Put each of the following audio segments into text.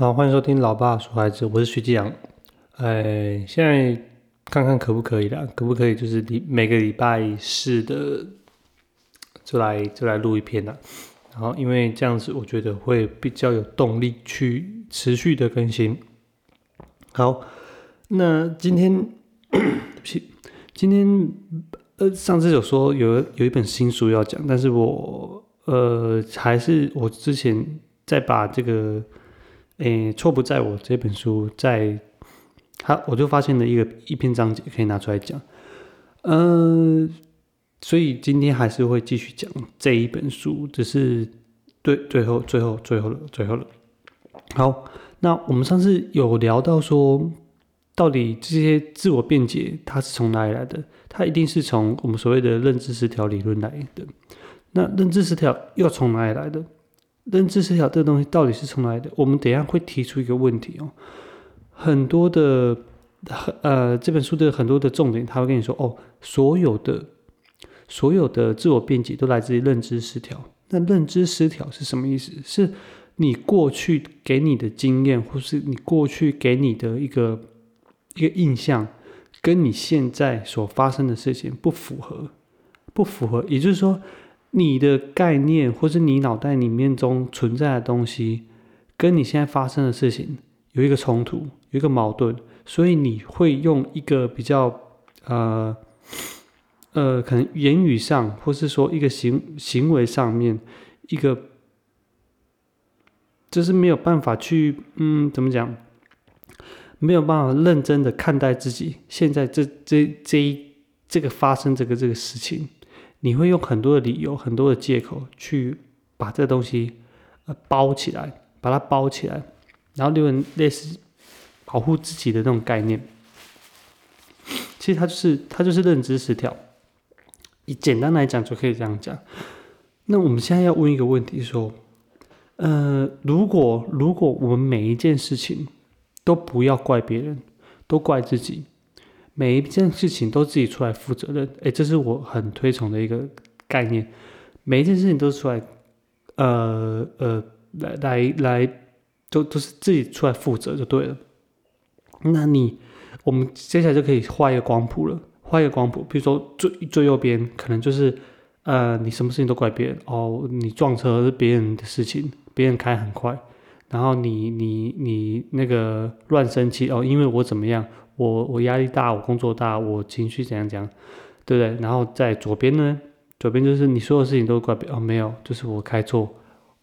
好，欢迎收听《老爸说孩子》，我是徐继阳。哎，现在看看可不可以啦？可不可以就是礼每个礼拜四的就来就来录一篇啦。然后因为这样子，我觉得会比较有动力去持续的更新。好，那今天，对不起，今天呃上次有说有有一本新书要讲，但是我呃还是我之前再把这个。诶，错不在我这本书，在他我就发现了一个一篇章节可以拿出来讲，嗯，所以今天还是会继续讲这一本书，只是对最后最后最后了最后了。好，那我们上次有聊到说，到底这些自我辩解它是从哪里来的？它一定是从我们所谓的认知失调理论来的。那认知失调又从哪里来的？认知失调这个东西到底是从来的？我们等下会提出一个问题哦。很多的，呃，这本书的很多的重点，他会跟你说哦，所有的所有的自我辩解都来自于认知失调。那认知失调是什么意思？是你过去给你的经验，或是你过去给你的一个一个印象，跟你现在所发生的事情不符合，不符合，也就是说。你的概念，或是你脑袋里面中存在的东西，跟你现在发生的事情有一个冲突，有一个矛盾，所以你会用一个比较呃呃，可能言语上，或是说一个行行为上面，一个就是没有办法去嗯，怎么讲？没有办法认真的看待自己现在这这这一这个发生这个这个事情。你会用很多的理由、很多的借口去把这个东西呃包起来，把它包起来，然后有点类似保护自己的那种概念。其实它就是它就是认知失调。以简单来讲就可以这样讲。那我们现在要问一个问题：说，呃，如果如果我们每一件事情都不要怪别人，都怪自己。每一件事情都自己出来负责任，哎，这是我很推崇的一个概念。每一件事情都出来，呃呃，来来来，都都是自己出来负责就对了。那你，我们接下来就可以画一个光谱了。画一个光谱，比如说最最右边可能就是，呃，你什么事情都怪别人哦，你撞车是别人的事情，别人开很快，然后你你你那个乱生气哦，因为我怎么样。我我压力大，我工作大，我情绪怎样怎样，对不对？然后在左边呢，左边就是你所有事情都怪别哦，没有，就是我开错，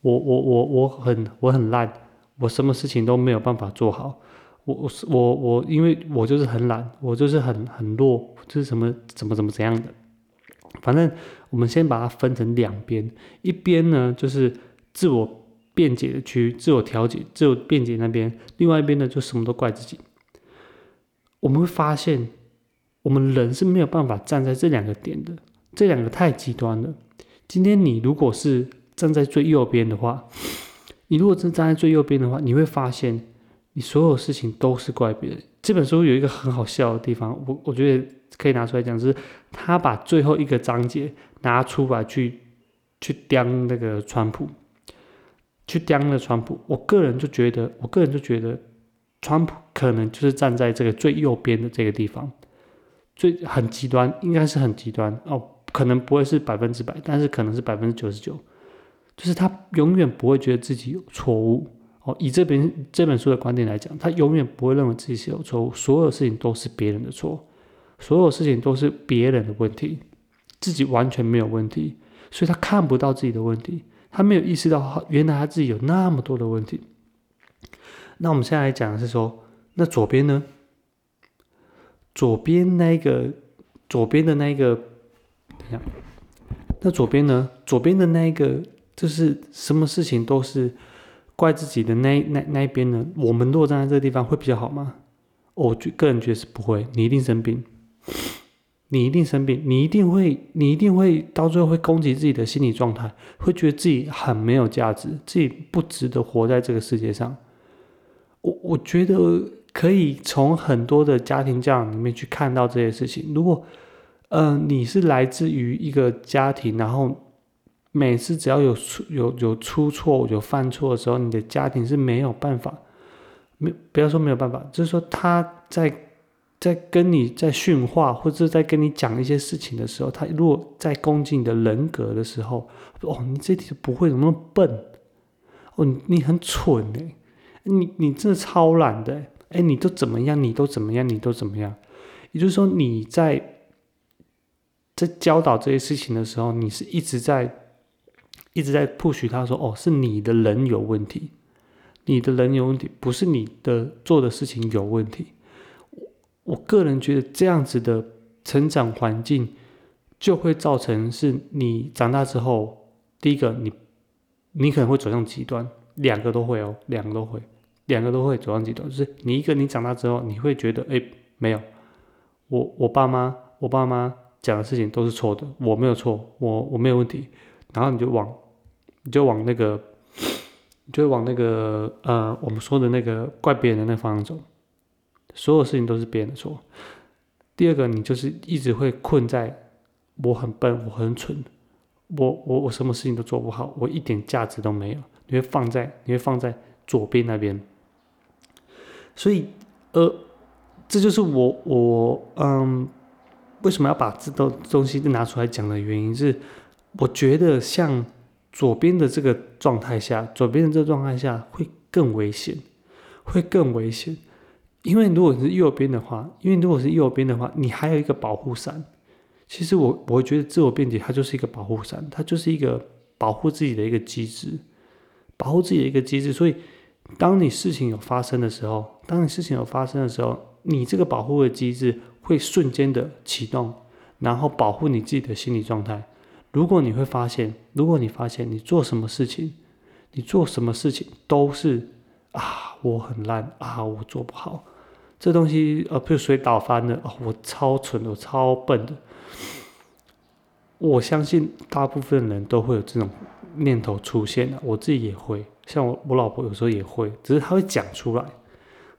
我我我我很我很烂，我什么事情都没有办法做好，我我我我因为我就是很懒，我就是很很弱，就是什么怎么怎么怎样的，反正我们先把它分成两边，一边呢就是自我辩解的区，自我调节、自我辩解那边，另外一边呢就什么都怪自己。我们会发现，我们人是没有办法站在这两个点的，这两个太极端了。今天你如果是站在最右边的话，你如果真站在最右边的话，你会发现，你所有事情都是怪别人。这本书有一个很好笑的地方，我我觉得可以拿出来讲，是他把最后一个章节拿出来去去刁那个川普，去刁那个川普。我个人就觉得，我个人就觉得。川普可能就是站在这个最右边的这个地方，最很极端，应该是很极端哦，可能不会是百分之百，但是可能是百分之九十九，就是他永远不会觉得自己有错误哦。以这边这本书的观点来讲，他永远不会认为自己是有错误，所有事情都是别人的错，所有事情都是别人的问题，自己完全没有问题，所以他看不到自己的问题，他没有意识到原来他自己有那么多的问题。那我们现在来讲的是说，那左边呢？左边那一个，左边的那一个，等一下，那左边呢？左边的那一个，就是什么事情都是怪自己的那那那一边呢？我们落站在这个地方会比较好吗？我觉个人觉得是不会，你一定生病，你一定生病，你一定会，你一定会到最后会攻击自己的心理状态，会觉得自己很没有价值，自己不值得活在这个世界上。我我觉得可以从很多的家庭教养里面去看到这些事情。如果，呃，你是来自于一个家庭，然后每次只要有出有有出错、有犯错的时候，你的家庭是没有办法没不要说没有办法，就是说他在在跟你在训话，或者在跟你讲一些事情的时候，他如果在攻击你的人格的时候，哦，你这题不会，怎么那么笨？哦，你很蠢哎，你你真的超懒的哎，你都怎么样？你都怎么样？你都怎么样？也就是说，你在在教导这些事情的时候，你是一直在一直在 push 他说，哦，是你的人有问题，你的人有问题，不是你的做的事情有问题。我个人觉得这样子的成长环境，就会造成是你长大之后，第一个你你可能会走向极端，两个都会哦，两个都会，两个都会走上极端。就是你一个你长大之后，你会觉得哎没有，我我爸妈我爸妈讲的事情都是错的，我没有错，我我没有问题，然后你就往你就往那个你就往那个呃我们说的那个怪别人的那方向走。所有事情都是别人的错。第二个，你就是一直会困在我很笨，我很蠢，我我我什么事情都做不好，我一点价值都没有。你会放在你会放在左边那边。所以，呃，这就是我我嗯，为什么要把这东东西拿出来讲的原因是，我觉得像左边的这个状态下，左边的这个状态下会更危险，会更危险。因为如果是右边的话，因为如果是右边的话，你还有一个保护伞。其实我我会觉得自我辩解它就是一个保护伞，它就是一个保护自己的一个机制，保护自己的一个机制。所以，当你事情有发生的时候，当你事情有发生的时候，你这个保护的机制会瞬间的启动，然后保护你自己的心理状态。如果你会发现，如果你发现你做什么事情，你做什么事情都是啊，我很烂啊，我做不好。这东西，呃，被水倒翻了，哦，我超蠢的，我超笨的。我相信大部分人都会有这种念头出现的，我自己也会，像我我老婆有时候也会，只是她会讲出来，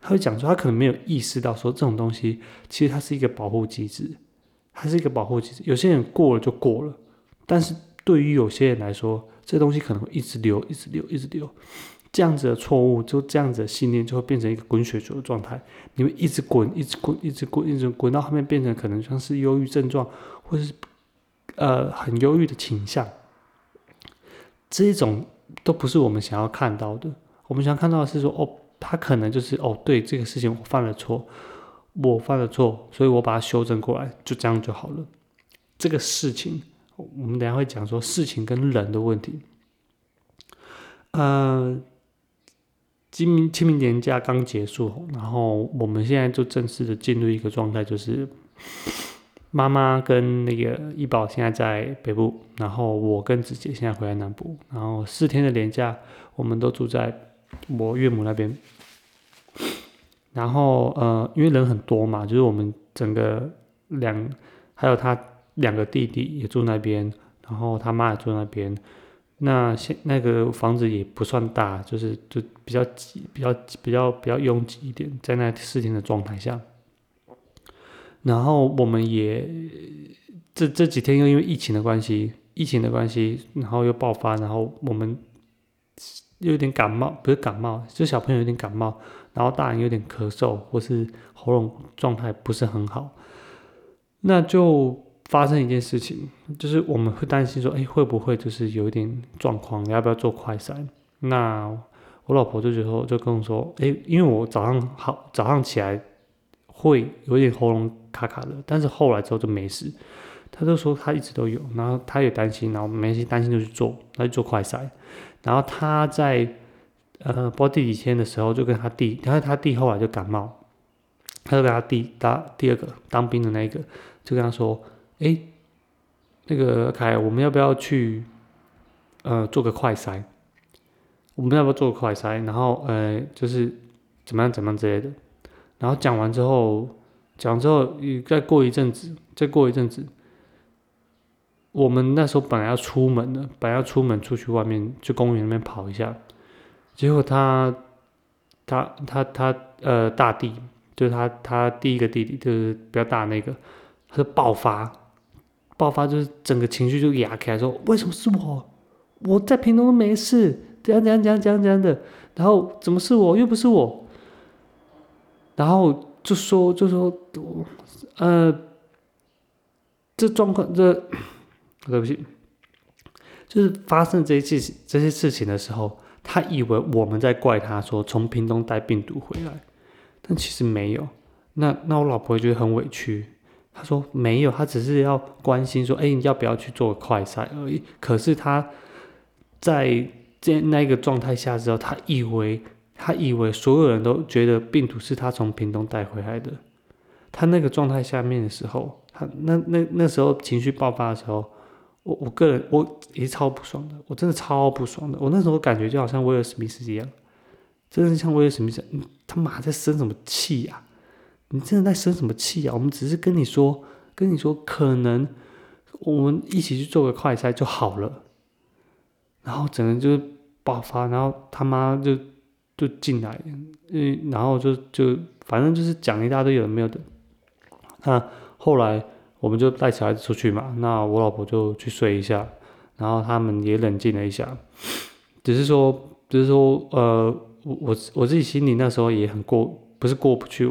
她会讲出，她可能没有意识到说这种东西其实它是一个保护机制，它是一个保护机制。有些人过了就过了，但是对于有些人来说，这东西可能会一直流，一直流，一直流。这样子的错误，就这样子的信念，就会变成一个滚雪球的状态。你会一直滚，一直滚，一直滚，一直滚到后面，变成可能像是忧郁症状，或是呃很忧郁的倾向。这种都不是我们想要看到的。我们想看到的是说，哦，他可能就是哦，对这个事情我犯了错，我犯了错，所以我把它修正过来，就这样就好了。这个事情，我们等下会讲说事情跟人的问题，呃。清明清明年假刚结束，然后我们现在就正式的进入一个状态，就是妈妈跟那个医宝现在在北部，然后我跟子杰现在回来南部，然后四天的年假我们都住在我岳母那边，然后呃，因为人很多嘛，就是我们整个两还有他两个弟弟也住那边，然后他妈也住那边。那现那个房子也不算大，就是就比较挤，比较比较比较拥挤一点，在那四天的状态下，然后我们也这这几天又因为疫情的关系，疫情的关系，然后又爆发，然后我们又有点感冒，不是感冒，就小朋友有点感冒，然后大人有点咳嗽，或是喉咙状态不是很好，那就。发生一件事情，就是我们会担心说，哎，会不会就是有一点状况？要不要做快筛？那我老婆就觉得，就跟我说，哎，因为我早上好，早上起来会有点喉咙卡卡的，但是后来之后就没事。他就说他一直都有，然后他也担心，然后没事担心就去做，他就做快筛。然后他在呃，不知道第几天的时候，就跟他弟，然后他弟后来就感冒，他就跟他弟打第二个当兵的那个，就跟他说。哎，那个凯，我们要不要去呃做个快筛？我们要不要做个快筛？然后呃，就是怎么样怎么样之类的。然后讲完之后，讲完之后，再过一阵子，再过一阵子，我们那时候本来要出门的，本来要出门出去外面去公园那边跑一下，结果他他他他呃大弟，就是他他第一个弟弟，就是比较大那个，他就爆发。爆发就是整个情绪就压开，说为什么是我？我在屏东都没事，怎样怎样怎样怎样怎样的，然后怎么是我？又不是我。然后就说就说，呃，这状况这 对不起，就是发生这些这些事情的时候，他以为我们在怪他说从屏东带病毒回来，但其实没有。那那我老婆觉得很委屈，她说没有，她只是要关心说，哎，你要不要去做快筛而已。可是她在这那个状态下之后，她以为他以为所有人都觉得病毒是他从屏东带回来的。他那个状态下面的时候，他那那那时候情绪爆发的时候，我我个人我也超不爽的，我真的超不爽的。我那时候感觉就好像威尔史密斯一样，真的像威尔史密斯，你他妈在生什么气呀？你真的在生什么气啊？我们只是跟你说，跟你说，可能我们一起去做个快筛就好了。然后整个就爆发，然后他妈就就进来，嗯，然后就就反正就是讲一大堆有的没有的。那后来我们就带小孩子出去嘛，那我老婆就去睡一下，然后他们也冷静了一下。只是说，只是说，呃，我我自己心里那时候也很过，不是过不去。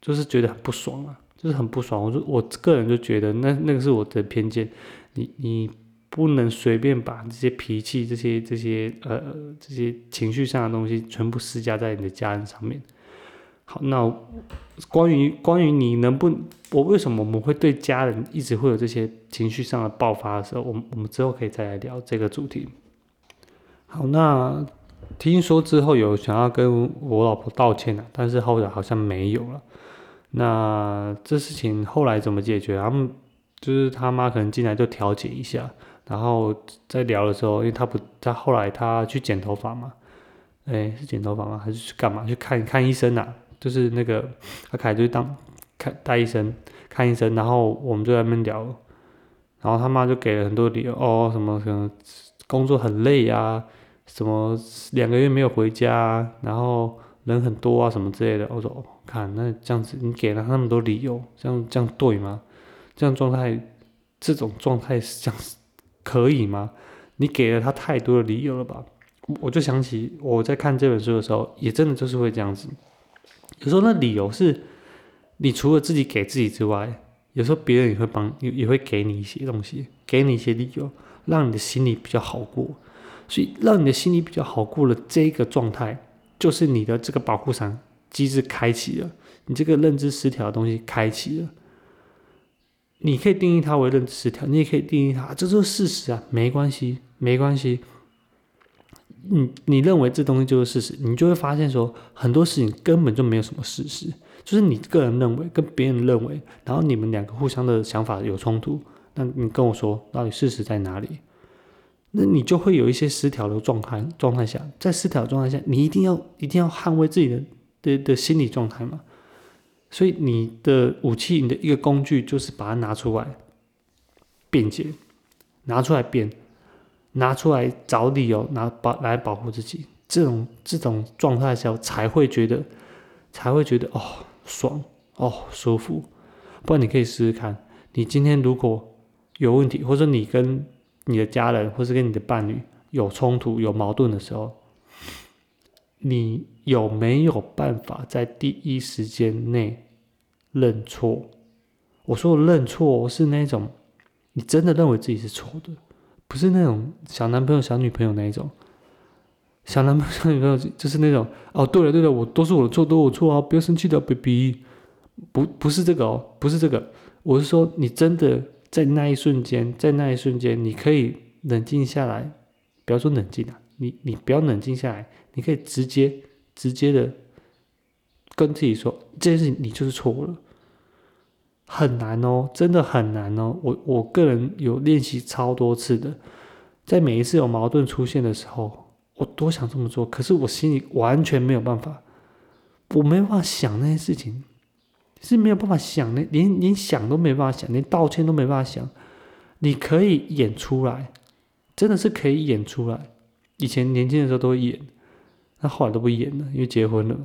就是觉得很不爽啊，就是很不爽。我说我个人就觉得那那个是我的偏见，你你不能随便把这些脾气、这些这些呃这些情绪上的东西全部施加在你的家人上面。好，那关于关于你能不，我为什么我们会对家人一直会有这些情绪上的爆发的时候，我们我们之后可以再来聊这个主题。好，那听说之后有想要跟我老婆道歉的，但是后来好像没有了。那这事情后来怎么解决？他们就是他妈可能进来就调解一下，然后在聊的时候，因为他不，他后来他去剪头发嘛，哎，是剪头发吗？还是去干嘛？去看看医生呐？就是那个阿凯就当看大医生看医生，然后我们就在那边聊，然后他妈就给了很多理由，哦，什么什么工作很累啊，什么两个月没有回家，然后。人很多啊，什么之类的。我说，看那这样子，你给了他那么多理由，这样这样对吗？这样状态，这种状态是这样可以吗？你给了他太多的理由了吧？我就想起我在看这本书的时候，也真的就是会这样子。有时候那理由是，你除了自己给自己之外，有时候别人也会帮，也也会给你一些东西，给你一些理由，让你的心里比较好过。所以，让你的心里比较好过了这个状态。就是你的这个保护伞机制开启了，你这个认知失调的东西开启了，你可以定义它为认知失调，你也可以定义它，这就是事实啊，没关系，没关系。你你认为这东西就是事实，你就会发现说很多事情根本就没有什么事实，就是你个人认为跟别人认为，然后你们两个互相的想法有冲突，那你跟我说到底事实在哪里？那你就会有一些失调的状态状态下，在失调状态下，你一定要一定要捍卫自己的的的心理状态嘛。所以你的武器，你的一个工具，就是把它拿出来辩解，拿出来辩，拿出来找理由，拿保来保护自己。这种这种状态下，才会觉得才会觉得哦爽哦舒服。不然你可以试试看，你今天如果有问题，或者你跟你的家人或是跟你的伴侣有冲突、有矛盾的时候，你有没有办法在第一时间内认错？我说的认错是那种你真的认为自己是错的，不是那种小男朋友、小女朋友那一种。小男朋友、小女朋友就是那种哦，对了对了，我都是我的错，都是我错啊，不要生气的，baby。不，不是这个哦，不是这个，我是说你真的。在那一瞬间，在那一瞬间，你可以冷静下来，不要说冷静啊，你你不要冷静下来，你可以直接直接的跟自己说，这件事情你就是错了，很难哦，真的很难哦。我我个人有练习超多次的，在每一次有矛盾出现的时候，我多想这么做，可是我心里完全没有办法，我没办法想那些事情。是没有办法想的，连连想都没办法想，连道歉都没办法想。你可以演出来，真的是可以演出来。以前年轻的时候都会演，那后来都不演了，因为结婚了。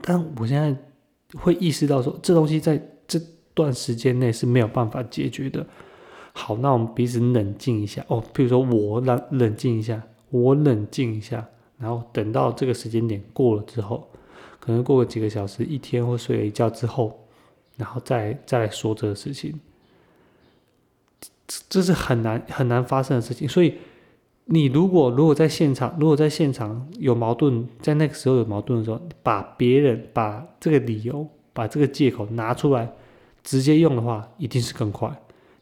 但我现在会意识到说，这东西在这段时间内是没有办法解决的。好，那我们彼此冷静一下哦。比如说我冷冷静一下，我冷静一下，然后等到这个时间点过了之后。可能过个几个小时、一天或睡了一觉之后，然后再再来说这个事情，这这是很难很难发生的事情。所以，你如果如果在现场，如果在现场有矛盾，在那个时候有矛盾的时候，把别人把这个理由、把这个借口拿出来直接用的话，一定是更快。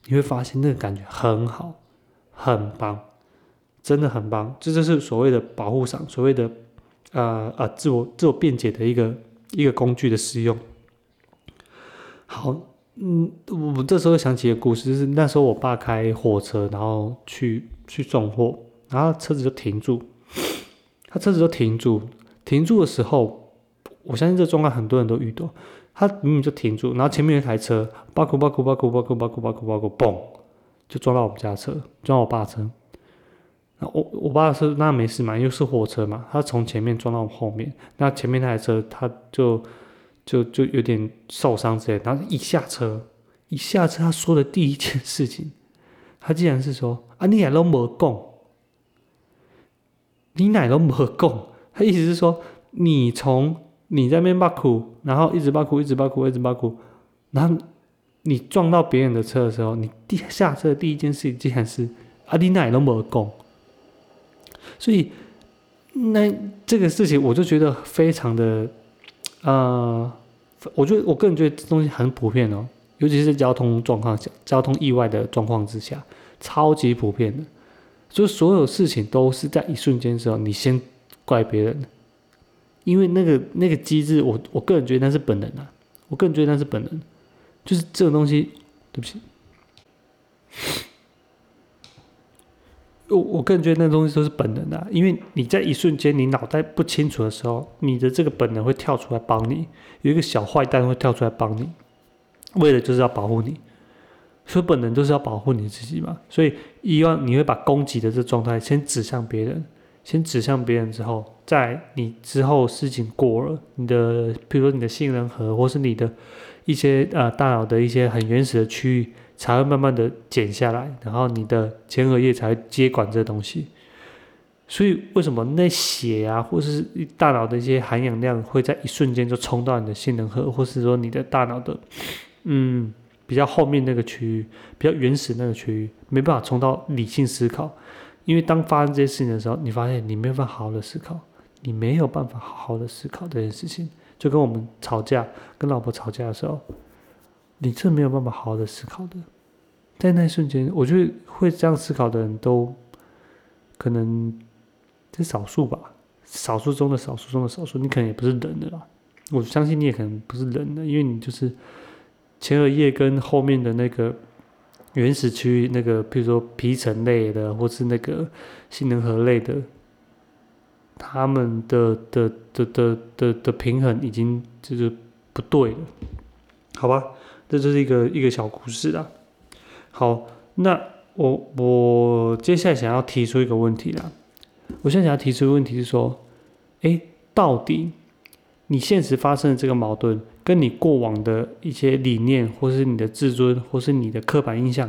你会发现那个感觉很好，很棒，真的很棒。这就是所谓的保护伞，所谓的。呃呃，自我自我辩解的一个一个工具的使用。好，嗯，我这时候想起一个故事，就是那时候我爸开货车，然后去去送货，然后车子就停住，他车子就停住，停住的时候，我相信这状况很多人都遇到，他明明就停住，然后前面有一台车，巴库巴库巴库巴库巴库巴库巴库，嘣，就撞到我们家车，撞到我爸车。那我我爸是那没事嘛，因为是货车嘛，他从前面撞到我后面，那前面那台车他就就就有点受伤之类，然后一下车，一下车他说的第一件事情，他竟然是说啊你也都没讲，你奶都没供，他意思是说你从你在那边哭，然后一直哭，一直哭，一直哭，然后你撞到别人的车的时候，你第下车的第一件事竟然是啊你奶都没供。所以，那这个事情我就觉得非常的，呃，我觉得我个人觉得这东西很普遍哦，尤其是交通状况下、交通意外的状况之下，超级普遍的。所以所有事情都是在一瞬间时候，你先怪别人，因为那个那个机制，我我个人觉得那是本能啊，我个人觉得那是本能，就是这种东西，对不起。我我个人觉得那东西都是本能的，因为你在一瞬间你脑袋不清楚的时候，你的这个本能会跳出来帮你，有一个小坏蛋会跳出来帮你，为了就是要保护你，所以本能都是要保护你自己嘛。所以一望你会把攻击的这状态先指向别人，先指向别人之后，在你之后事情过了，你的比如说你的杏仁核或是你的一些呃大脑的一些很原始的区域。才会慢慢的减下来，然后你的前额叶才会接管这东西。所以为什么那血啊，或是大脑的一些含氧量会在一瞬间就冲到你的杏仁核，或是说你的大脑的嗯比较后面那个区域，比较原始那个区域，没办法冲到理性思考。因为当发生这些事情的时候，你发现你没有办法好好的思考，你没有办法好好的思考这件事情，就跟我们吵架，跟老婆吵架的时候。你这没有办法好好的思考的，在那一瞬间，我觉得会这样思考的人都可能是少数吧，少数中的少数中的少数。你可能也不是人的啦，我相信你也可能不是人的，因为你就是前额叶跟后面的那个原始区域，那个比如说皮层类的，或是那个杏仁核类的，他们的的的的的的平衡已经就是不对了，好吧？这就是一个一个小故事啦。好，那我我接下来想要提出一个问题啦。我现在想要提出的问题是说，哎，到底你现实发生的这个矛盾，跟你过往的一些理念，或是你的自尊，或是你的刻板印象，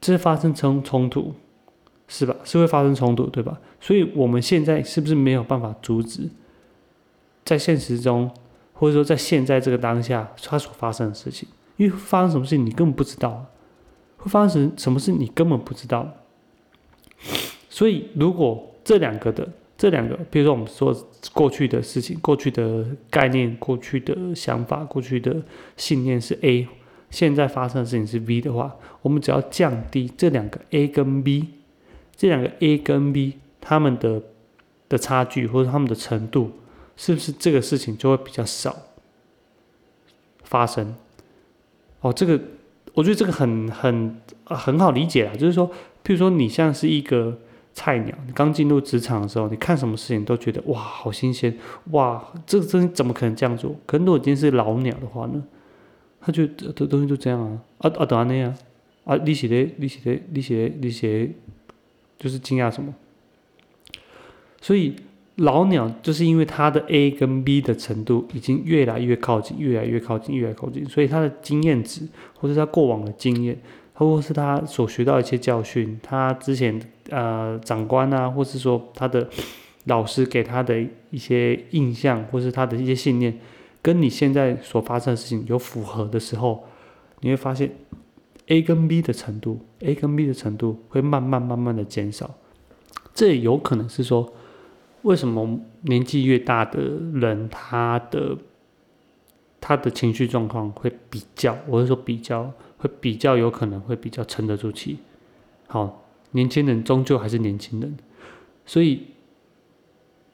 这发生冲冲突，是吧？是会发生冲突，对吧？所以我们现在是不是没有办法阻止，在现实中，或者说在现在这个当下，它所发生的事情？因为发生什么事情你根本不知道，会发生什么事你根本不知道。所以如果这两个的这两个，比如说我们说过去的事情、过去的概念、过去的想法、过去的信念是 A，现在发生的事情是 V 的话，我们只要降低这两个 A 跟 B，这两个 A 跟 B 他们的的差距或者他们的程度，是不是这个事情就会比较少发生？哦，这个我觉得这个很很很好理解啊，就是说，譬如说你像是一个菜鸟，你刚进入职场的时候，你看什么事情都觉得哇好新鲜，哇这个东西怎么可能这样做？可能如果今天是老鸟的话呢，他就这东西就这样啊啊啊当然那样啊，你写的你写的你写的你写，就是惊讶什么？所以。老鸟就是因为他的 A 跟 B 的程度已经越来越靠近，越来越靠近，越来越靠近，所以他的经验值，或者他过往的经验，或是他所学到一些教训，他之前呃长官啊，或是说他的老师给他的一些印象，或是他的一些信念，跟你现在所发生的事情有符合的时候，你会发现 A 跟 B 的程度，A 跟 B 的程度会慢慢慢慢的减少。这也有可能是说，为什么年纪越大的人，他的他的情绪状况会比较，我是说比较，会比较有可能会比较撑得住气。好，年轻人终究还是年轻人，所以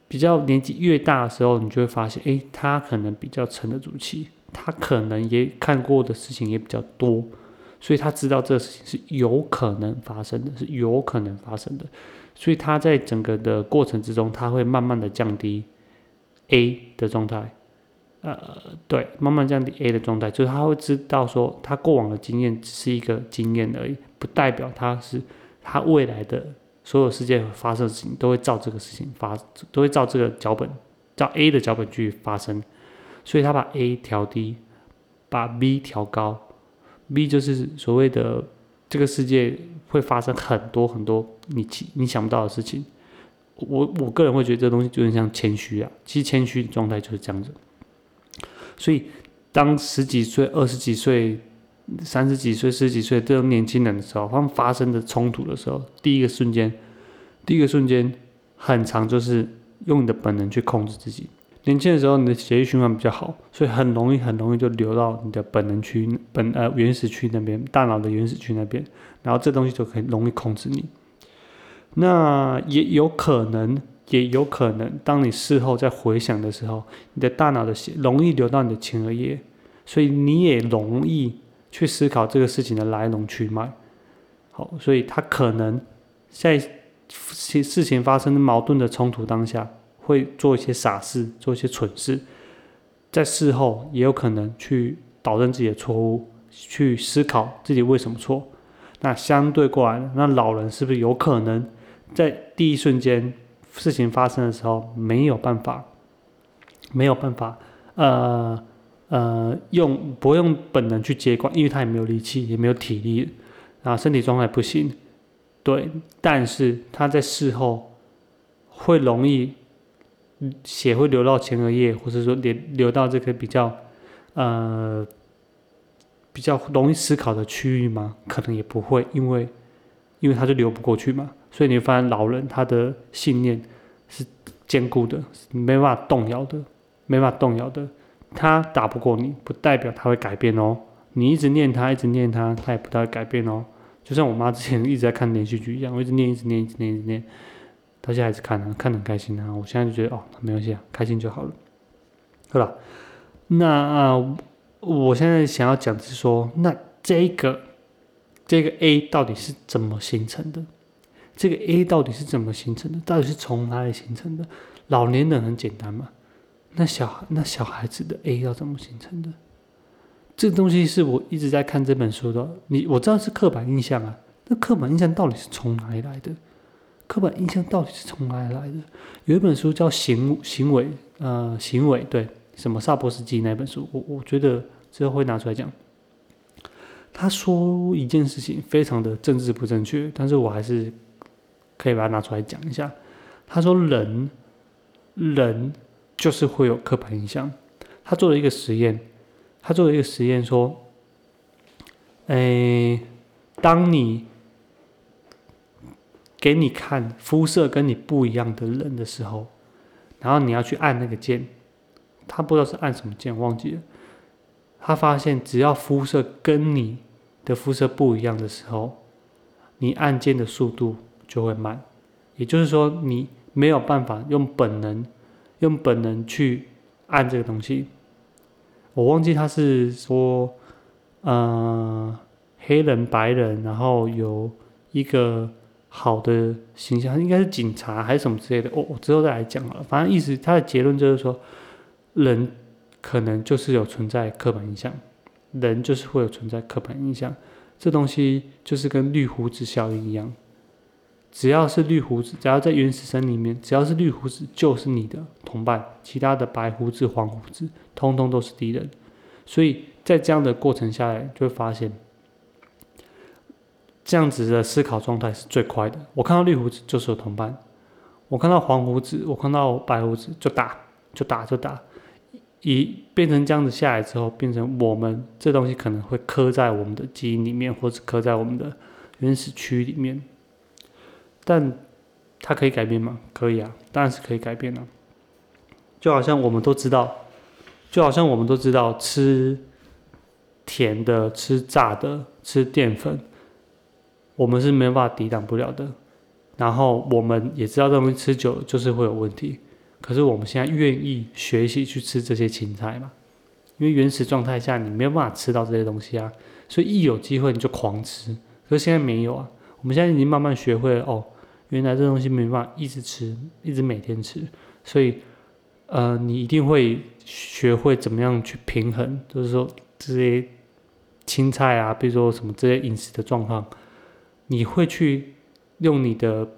比较年纪越大的时候，你就会发现，哎，他可能比较沉得住气，他可能也看过的事情也比较多，所以他知道这个事情是有可能发生的，是有可能发生的，所以他在整个的过程之中，他会慢慢的降低 A 的状态，呃，对，慢慢降低 A 的状态，就是他会知道说，他过往的经验只是一个经验而已。不代表他是他未来的所有事件发生的事情都会照这个事情发，都会照这个脚本，照 A 的脚本去发生，所以他把 A 调低，把 B 调高，B 就是所谓的这个世界会发生很多很多你你想不到的事情。我我个人会觉得这东西就很像谦虚啊，其实谦虚的状态就是这样子。所以当十几岁、二十几岁。三十几岁、十几岁这种年轻人的时候，他们发生的冲突的时候，第一个瞬间，第一个瞬间，很长就是用你的本能去控制自己。年轻的时候，你的血液循环比较好，所以很容易、很容易就流到你的本能区、本呃原始区那边，大脑的原始区那边，然后这东西就可以容易控制你。那也有可能，也有可能，当你事后在回想的时候，你的大脑的血容易流到你的前额叶，所以你也容易。去思考这个事情的来龙去脉，好，所以他可能在事事情发生矛盾的冲突当下，会做一些傻事，做一些蠢事，在事后也有可能去导正自己的错误，去思考自己为什么错。那相对过来，那老人是不是有可能在第一瞬间事情发生的时候没有办法，没有办法，呃。呃，用不用本能去接管，因为他也没有力气，也没有体力，然后身体状态不行，对。但是他在事后会容易血会流到前额叶，或者说流流到这个比较呃比较容易思考的区域吗？可能也不会，因为因为他就流不过去嘛。所以你会发现，老人他的信念是坚固的，没办法动摇的，没办法动摇的。他打不过你，不代表他会改变哦。你一直念他，一直念他，他也不太会改变哦。就像我妈之前一直在看连续剧一样，我一直念，一直念，一直念，一直念，到现在还是看啊，看得很开心啊。我现在就觉得哦，没关系啊，开心就好了，对吧？那啊，我现在想要讲的是说，那这个这个 A 到底是怎么形成的？这个 A 到底是怎么形成的？到底是从哪里形成的？老年人很简单嘛。那小孩那小孩子的 A 要怎么形成的？这个东西是我一直在看这本书的。你我知道是刻板印象啊，那刻板印象到底是从哪里来的？刻板印象到底是从哪里来的？有一本书叫《行行为》，呃，行为对，什么萨博斯基那本书，我我觉得之后会拿出来讲。他说一件事情非常的政治不正确，但是我还是可以把它拿出来讲一下。他说人，人。就是会有刻板印象。他做了一个实验，他做了一个实验说：，哎，当你给你看肤色跟你不一样的人的时候，然后你要去按那个键，他不知道是按什么键，忘记了。他发现只要肤色跟你的肤色不一样的时候，你按键的速度就会慢，也就是说，你没有办法用本能。用本能去按这个东西，我忘记他是说，呃，黑人、白人，然后有一个好的形象，应该是警察还是什么之类的。我我之后再来讲了。反正意思，他的结论就是说，人可能就是有存在刻板印象，人就是会有存在刻板印象，这东西就是跟绿胡子效应一样。只要是绿胡子，只要在原始森林里面，只要是绿胡子就是你的同伴，其他的白胡子、黄胡子，通通都是敌人。所以在这样的过程下来，就会发现，这样子的思考状态是最快的。我看到绿胡子就是我同伴，我看到黄胡子，我看到白胡子就打，就打，就打。一变成这样子下来之后，变成我们这东西可能会刻在我们的基因里面，或者刻在我们的原始区里面。但它可以改变吗？可以啊，当然是可以改变的。就好像我们都知道，就好像我们都知道吃甜的、吃炸的、吃淀粉，我们是没办法抵挡不了的。然后我们也知道这东西吃久就是会有问题。可是我们现在愿意学习去吃这些青菜嘛？因为原始状态下你没有办法吃到这些东西啊，所以一有机会你就狂吃。可是现在没有啊，我们现在已经慢慢学会了哦，原来这东西没办法一直吃，一直每天吃，所以呃，你一定会学会怎么样去平衡，就是说这些青菜啊，比如说什么这些饮食的状况，你会去用你的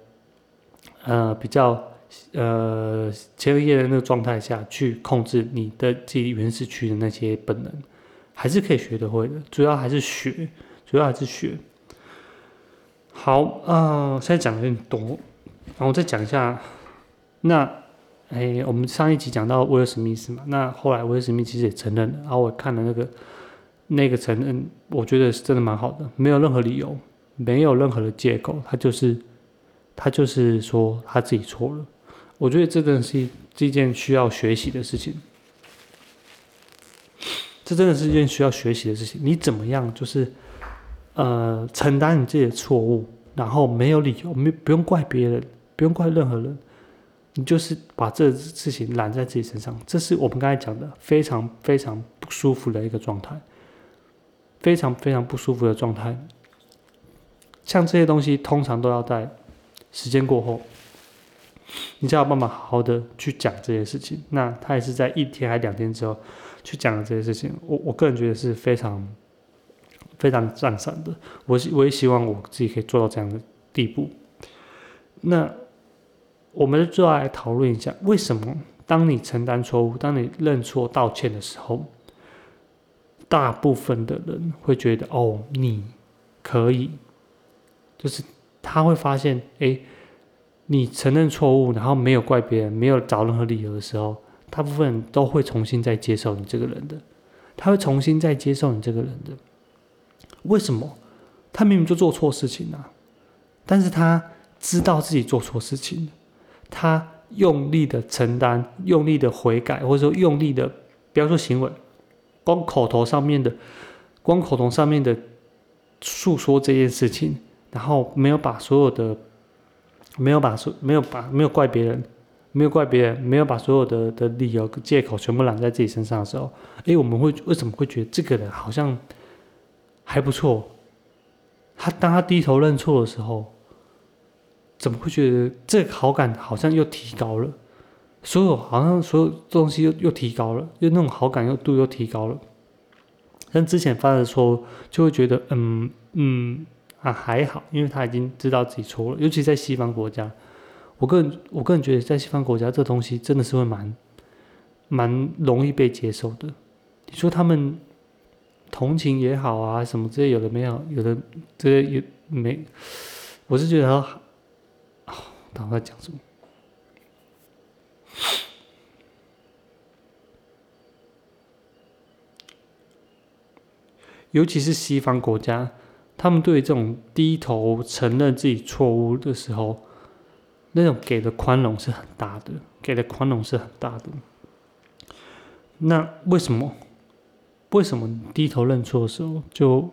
呃比较。呃，前额叶的那个状态下去控制你的自己原始区的那些本能，还是可以学得会的。主要还是学，主要还是学。好啊，现在讲的有点多，然后我再讲一下。那，哎，我们上一集讲到威尔史密斯嘛，那后来威尔史密斯其实也承认了，然后我看了那个那个承认，我觉得是真的蛮好的，没有任何理由，没有任何的借口，他就是他就是说他自己错了。我觉得这真的是一件需要学习的事情，这真的是一件需要学习的事情。你怎么样，就是呃承担你自己的错误，然后没有理由，没不用怪别人，不用怪任何人，你就是把这事情揽在自己身上。这是我们刚才讲的非常非常不舒服的一个状态，非常非常不舒服的状态。像这些东西，通常都要在时间过后。你才有办法好好的去讲这些事情。那他也是在一天还两天之后去讲了这些事情。我我个人觉得是非常非常赞赏的。我我也希望我自己可以做到这样的地步。那我们就来讨论一下，为什么当你承担错误、当你认错道歉的时候，大部分的人会觉得哦，你可以，就是他会发现，哎。你承认错误，然后没有怪别人，没有找任何理由的时候，大部分人都会重新再接受你这个人的，他会重新再接受你这个人的。为什么？他明明就做错事情啊，但是他知道自己做错事情，他用力的承担，用力的悔改，或者说用力的，不要说行为，光口头上面的，光口头上面的诉说这件事情，然后没有把所有的。没有把所没有把没有怪别人，没有怪别人，没有把所有的的理由借口全部揽在自己身上的时候，诶，我们会为什么会觉得这个人好像还不错？他当他低头认错的时候，怎么会觉得这好感好像又提高了？所有好像所有东西又又提高了，又那种好感又度又提高了。但之前犯的错，就会觉得嗯嗯。啊，还好，因为他已经知道自己错了。尤其在西方国家，我个人我个人觉得，在西方国家这东西真的是会蛮蛮容易被接受的。你说他们同情也好啊，什么这些有的没有，有的这些有没？我是觉得，啊，他在讲什么？尤其是西方国家。他们对于这种低头承认自己错误的时候，那种给的宽容是很大的，给的宽容是很大的。那为什么？为什么低头认错的时候，就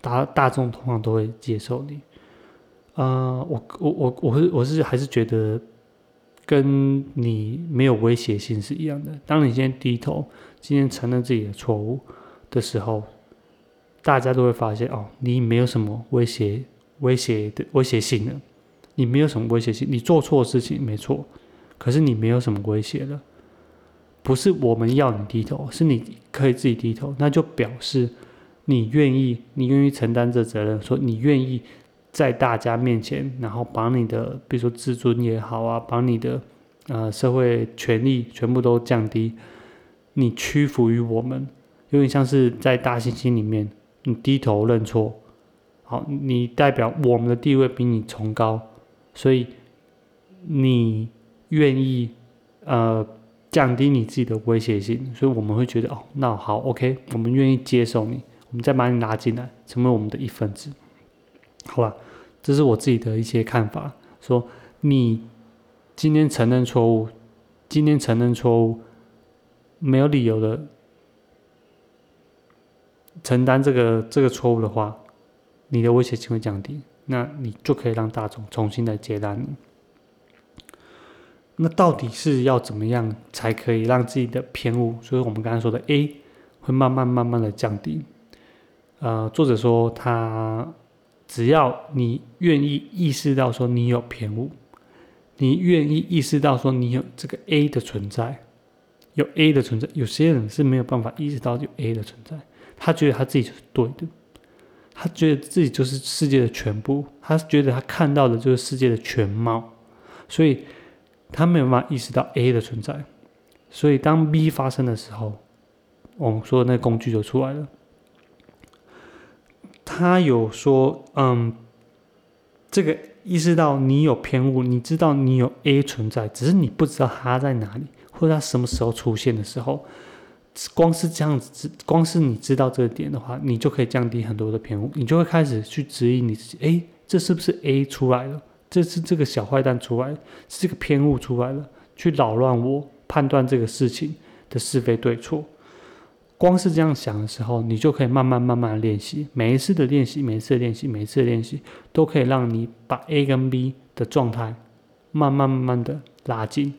大大众通常都会接受你？啊，我我我我是我是还是觉得跟你没有威胁性是一样的。当你今天低头，今天承认自己的错误的时候。大家都会发现哦，你没有什么威胁、威胁的威胁性的，你没有什么威胁性，你做错事情没错，可是你没有什么威胁了。不是我们要你低头，是你可以自己低头，那就表示你愿意，你愿意承担这责任，说你愿意在大家面前，然后把你的，比如说自尊也好啊，把你的呃社会权利全部都降低，你屈服于我们，有点像是在大猩猩里面。你低头认错，好，你代表我们的地位比你崇高，所以你愿意呃降低你自己的威胁性，所以我们会觉得哦，那好，OK，我们愿意接受你，我们再把你拉进来，成为我们的一份子。好吧，这是我自己的一些看法。说你今天承认错误，今天承认错误，没有理由的承担这个这个错误的话，你的威胁性会降低，那你就可以让大众重新来接纳你。那到底是要怎么样才可以让自己的偏误，所以我们刚才说的 A 会慢慢慢慢的降低？呃，作者说他只要你愿意意识到说你有偏误，你愿意意识到说你有这个 A 的存在，有 A 的存在，有些人是没有办法意识到有 A 的存在，他觉得他自己就是对的，他觉得自己就是世界的全部，他觉得他看到的就是世界的全貌，所以。他没有办法意识到 A 的存在，所以当 B 发生的时候，我们说的那工具就出来了。他有说，嗯，这个意识到你有偏误，你知道你有 A 存在，只是你不知道它在哪里，或者它什么时候出现的时候，光是这样子，光是你知道这个点的话，你就可以降低很多的偏误，你就会开始去质疑你自己，哎，这是不是 A 出来了？这是这个小坏蛋出来，是这个偏误出来了，去扰乱我判断这个事情的是非对错。光是这样想的时候，你就可以慢慢慢慢练习，每一次的练习，每一次练习，每一次练习，都可以让你把 A 跟 B 的状态慢慢慢慢的拉近，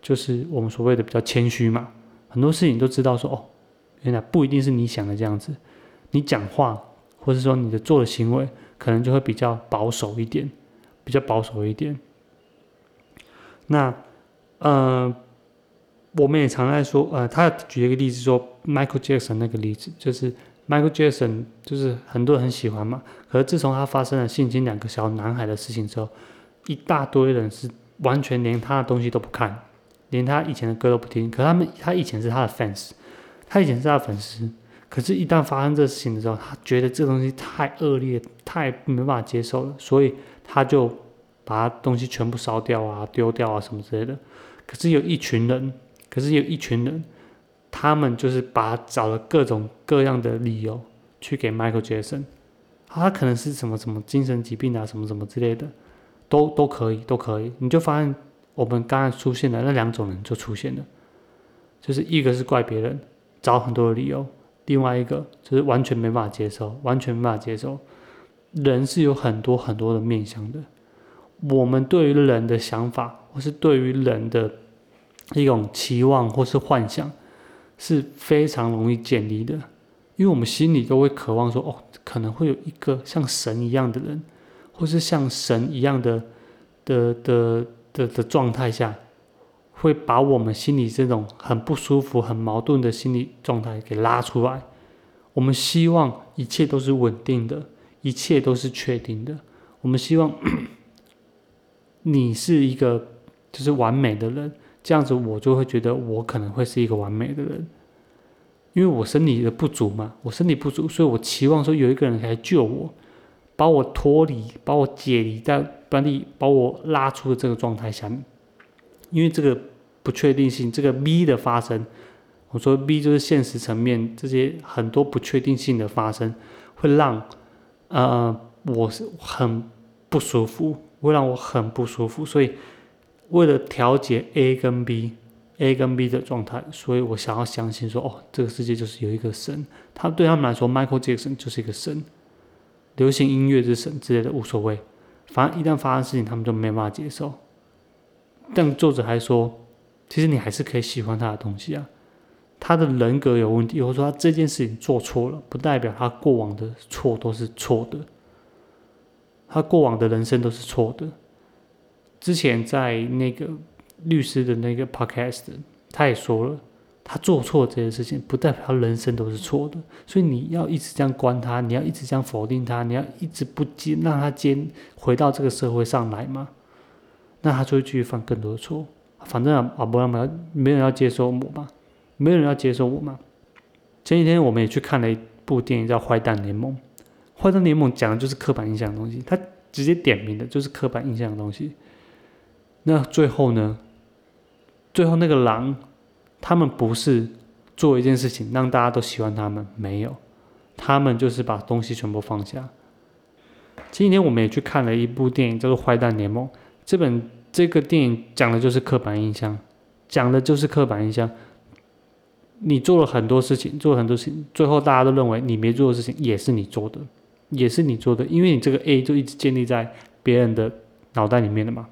就是我们所谓的比较谦虚嘛。很多事情都知道说，哦，原来不一定是你想的这样子，你讲话或者说你的做的行为，可能就会比较保守一点。比较保守一点。那，呃，我们也常在说，呃，他举一个例子说，Michael Jackson 那个例子，就是 Michael Jackson，就是很多人很喜欢嘛。可是自从他发生了性侵两个小男孩的事情之后，一大堆人是完全连他的东西都不看，连他以前的歌都不听。可他们，他以前是他的 fans，他以前是他的粉丝。可是，一旦发生这事情的时候，他觉得这东西太恶劣，太没办法接受了，所以。他就把东西全部烧掉啊，丢掉啊，什么之类的。可是有一群人，可是有一群人，他们就是把找了各种各样的理由去给 Michael Jackson。他可能是什么什么精神疾病啊，什么什么之类的，都都可以，都可以。你就发现我们刚才出现的那两种人就出现了，就是一个是怪别人，找很多的理由；，另外一个就是完全没办法接受，完全没办法接受。人是有很多很多的面向的，我们对于人的想法，或是对于人的一种期望或是幻想，是非常容易建立的，因为我们心里都会渴望说，哦，可能会有一个像神一样的人，或是像神一样的的的的的状态下，会把我们心里这种很不舒服、很矛盾的心理状态给拉出来。我们希望一切都是稳定的。一切都是确定的。我们希望 你是一个就是完美的人，这样子我就会觉得我可能会是一个完美的人，因为我身体的不足嘛，我身体不足，所以我期望说有一个人来救我，把我脱离，把我解离在把你把我拉出的这个状态下面。因为这个不确定性，这个 B 的发生，我说 B 就是现实层面这些很多不确定性的发生，会让。呃，我是很不舒服，会让我很不舒服，所以为了调节 A 跟 B，A 跟 B 的状态，所以我想要相信说，哦，这个世界就是有一个神，他对他们来说，Michael Jackson 就是一个神，流行音乐之神之类的无所谓，反正一旦发生事情，他们就没办法接受。但作者还说，其实你还是可以喜欢他的东西啊。他的人格有问题，或者说他这件事情做错了，不代表他过往的错都是错的。他过往的人生都是错的。之前在那个律师的那个 podcast，他也说了，他做错这件事情，不代表他人生都是错的。所以你要一直这样关他，你要一直这样否定他，你要一直不接让他接回到这个社会上来吗？那他就会继续犯更多的错。反正啊，不让没没人要接受我嘛。没有人要接受我吗？前几天我们也去看了一部电影，叫《坏蛋联盟》。《坏蛋联盟》讲的就是刻板印象的东西，他直接点名的就是刻板印象的东西。那最后呢，最后那个狼，他们不是做一件事情让大家都喜欢他们，没有，他们就是把东西全部放下。前几天我们也去看了一部电影，叫做《坏蛋联盟》。这本这个电影讲的就是刻板印象，讲的就是刻板印象。你做了很多事情，做了很多事情，最后大家都认为你没做的事情也是你做的，也是你做的，因为你这个 A 就一直建立在别人的脑袋里面的嘛，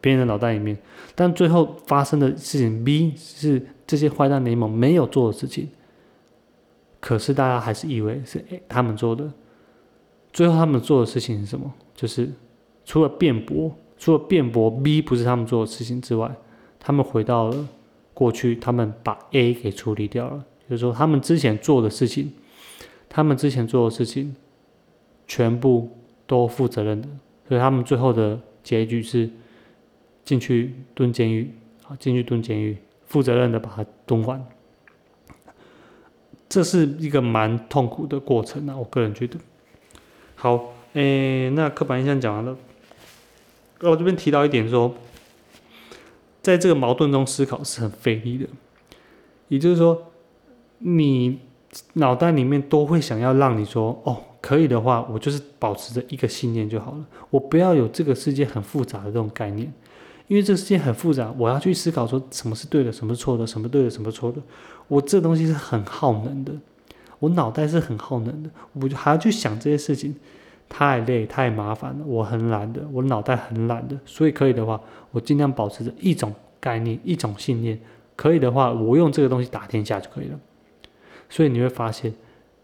别人的脑袋里面。但最后发生的事情 B 是这些坏蛋联盟没有做的事情，可是大家还是以为是 A 他们做的。最后他们做的事情是什么？就是除了辩驳，除了辩驳 B 不是他们做的事情之外，他们回到了。过去他们把 A 给处理掉了，就是说他们之前做的事情，他们之前做的事情，全部都负责任的，所以他们最后的结局是进去蹲监狱，啊，进去蹲监狱，负责任的把它蹲完。这是一个蛮痛苦的过程啊，我个人觉得。好，诶，那刻板印象讲完了，我这边提到一点说。在这个矛盾中思考是很费力的，也就是说，你脑袋里面都会想要让你说，哦，可以的话，我就是保持着一个信念就好了，我不要有这个世界很复杂的这种概念，因为这个世界很复杂，我要去思考说什么是对的，什么是错的，什么对的，什么错的，我这东西是很耗能的，我脑袋是很耗能的，我就还要去想这些事情。太累太麻烦了，我很懒的，我脑袋很懒的，所以可以的话，我尽量保持着一种概念、一种信念。可以的话，我用这个东西打天下就可以了。所以你会发现，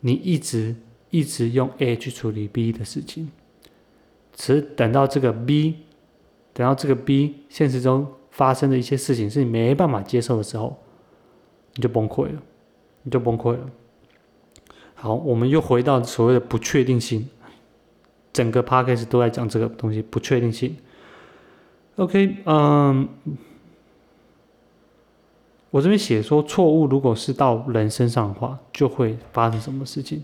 你一直一直用 A 去处理 B 的事情，只等到这个 B，等到这个 B 现实中发生的一些事情是你没办法接受的时候，你就崩溃了，你就崩溃了。好，我们又回到所谓的不确定性。整个 p a c k a g e 都在讲这个东西不确定性。OK，嗯，我这边写说错误如果是到人身上的话，就会发生什么事情？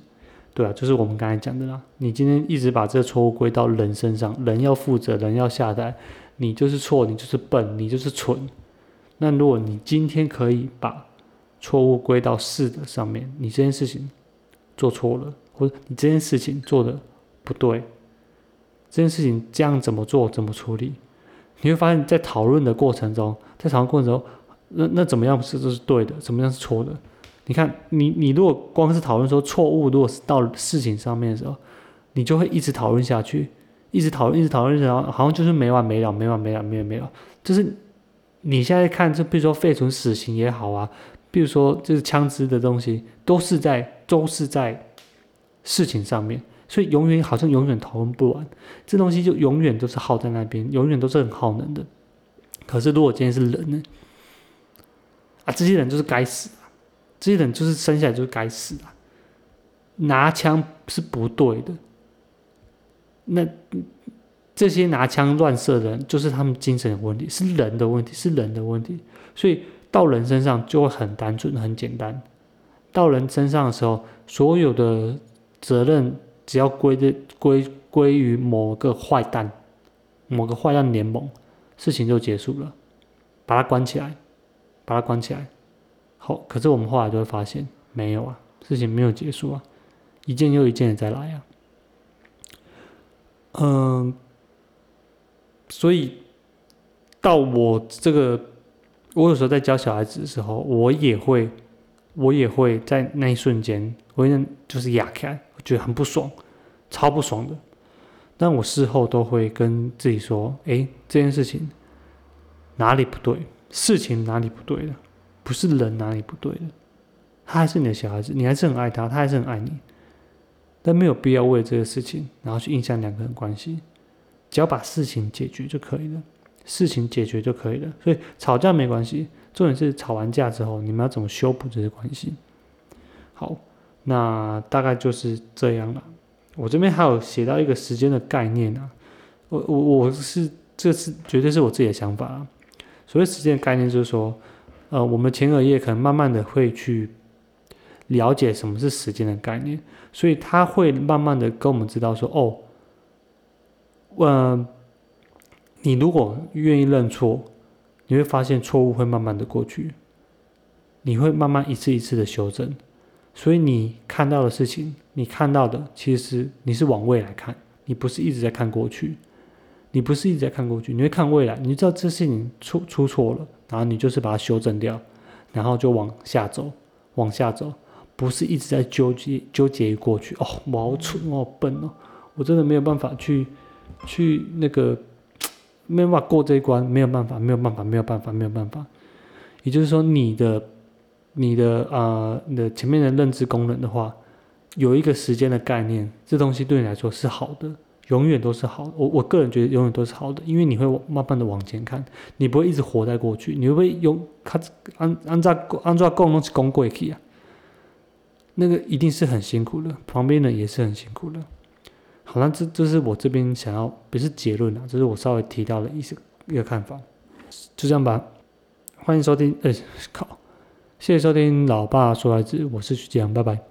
对啊，就是我们刚才讲的啦。你今天一直把这个错误归到人身上，人要负责，人要下台，你就是错，你就是笨，你就是蠢。那如果你今天可以把错误归到事的上面，你这件事情做错了，或者你这件事情做的不对。这件事情这样怎么做，怎么处理？你会发现在讨论的过程中，在讨论过程中，那那怎么样是这是对的，怎么样是错的？你看，你你如果光是讨论说错误，如果是到事情上面的时候，你就会一直讨论下去，一直讨论，一直讨论，然后好像就是没完没了，没完没了，没完没了。就是你现在看，就比如说废除死刑也好啊，比如说就是枪支的东西，都是在都是在事情上面。所以永远好像永远讨论不完，这东西就永远都是耗在那边，永远都是很耗能的。可是如果今天是人呢？啊，这些人就是该死啊！这些人就是生下来就是该死啊！拿枪是不对的。那这些拿枪乱射的人，就是他们精神有问题，是人的问题，是人的问题。所以到人身上就会很单纯、很简单。到人身上的时候，所有的责任。只要归的归归于某个坏蛋，某个坏蛋联盟，事情就结束了，把它关起来，把它关起来。好，可是我们后来就会发现，没有啊，事情没有结束啊，一件又一件的再来啊。嗯，所以到我这个，我有时候在教小孩子的时候，我也会，我也会在那一瞬间，我就是哑开。觉得很不爽，超不爽的。但我事后都会跟自己说：“哎，这件事情哪里不对？事情哪里不对的？不是人哪里不对的？他还是你的小孩子，你还是很爱他，他还是很爱你。但没有必要为这个事情，然后去影响两个人关系。只要把事情解决就可以了，事情解决就可以了。所以吵架没关系，重点是吵完架之后，你们要怎么修补这些关系？好。那大概就是这样了。我这边还有写到一个时间的概念啊，我我我是这是绝对是我自己的想法啊。所谓时间的概念，就是说，呃，我们前额叶可能慢慢的会去了解什么是时间的概念，所以他会慢慢的跟我们知道说，哦，嗯，你如果愿意认错，你会发现错误会慢慢的过去，你会慢慢一次一次的修正，所以你看到的事情，你看到的其实你是往未来看，你不是一直在看过去，你不是一直在看过去，你会看未来，你知道这事情出出错了，然后你就是把它修正掉，然后就往下走，往下走，不是一直在纠结纠结于过去。哦，我好蠢，我笨哦，我真的没有办法去去那个。没有办法过这一关，没有办法，没有办法，没有办法，没有办法。也就是说，你的、你的啊，你的前面的认知功能的话，有一个时间的概念，这东西对你来说是好的，永远都是好的。我我个人觉得永远都是好的，因为你会慢慢的往前看，你不会一直活在过去，你会不会用它按按照按照共东西攻过去啊？那个一定是很辛苦的，旁边人也是很辛苦的。好那这这是我这边想要，不是结论啊，这是我稍微提到的一些一个看法，就这样吧。欢迎收听，呃，靠，谢谢收听老爸说孩子，我是徐江，拜拜。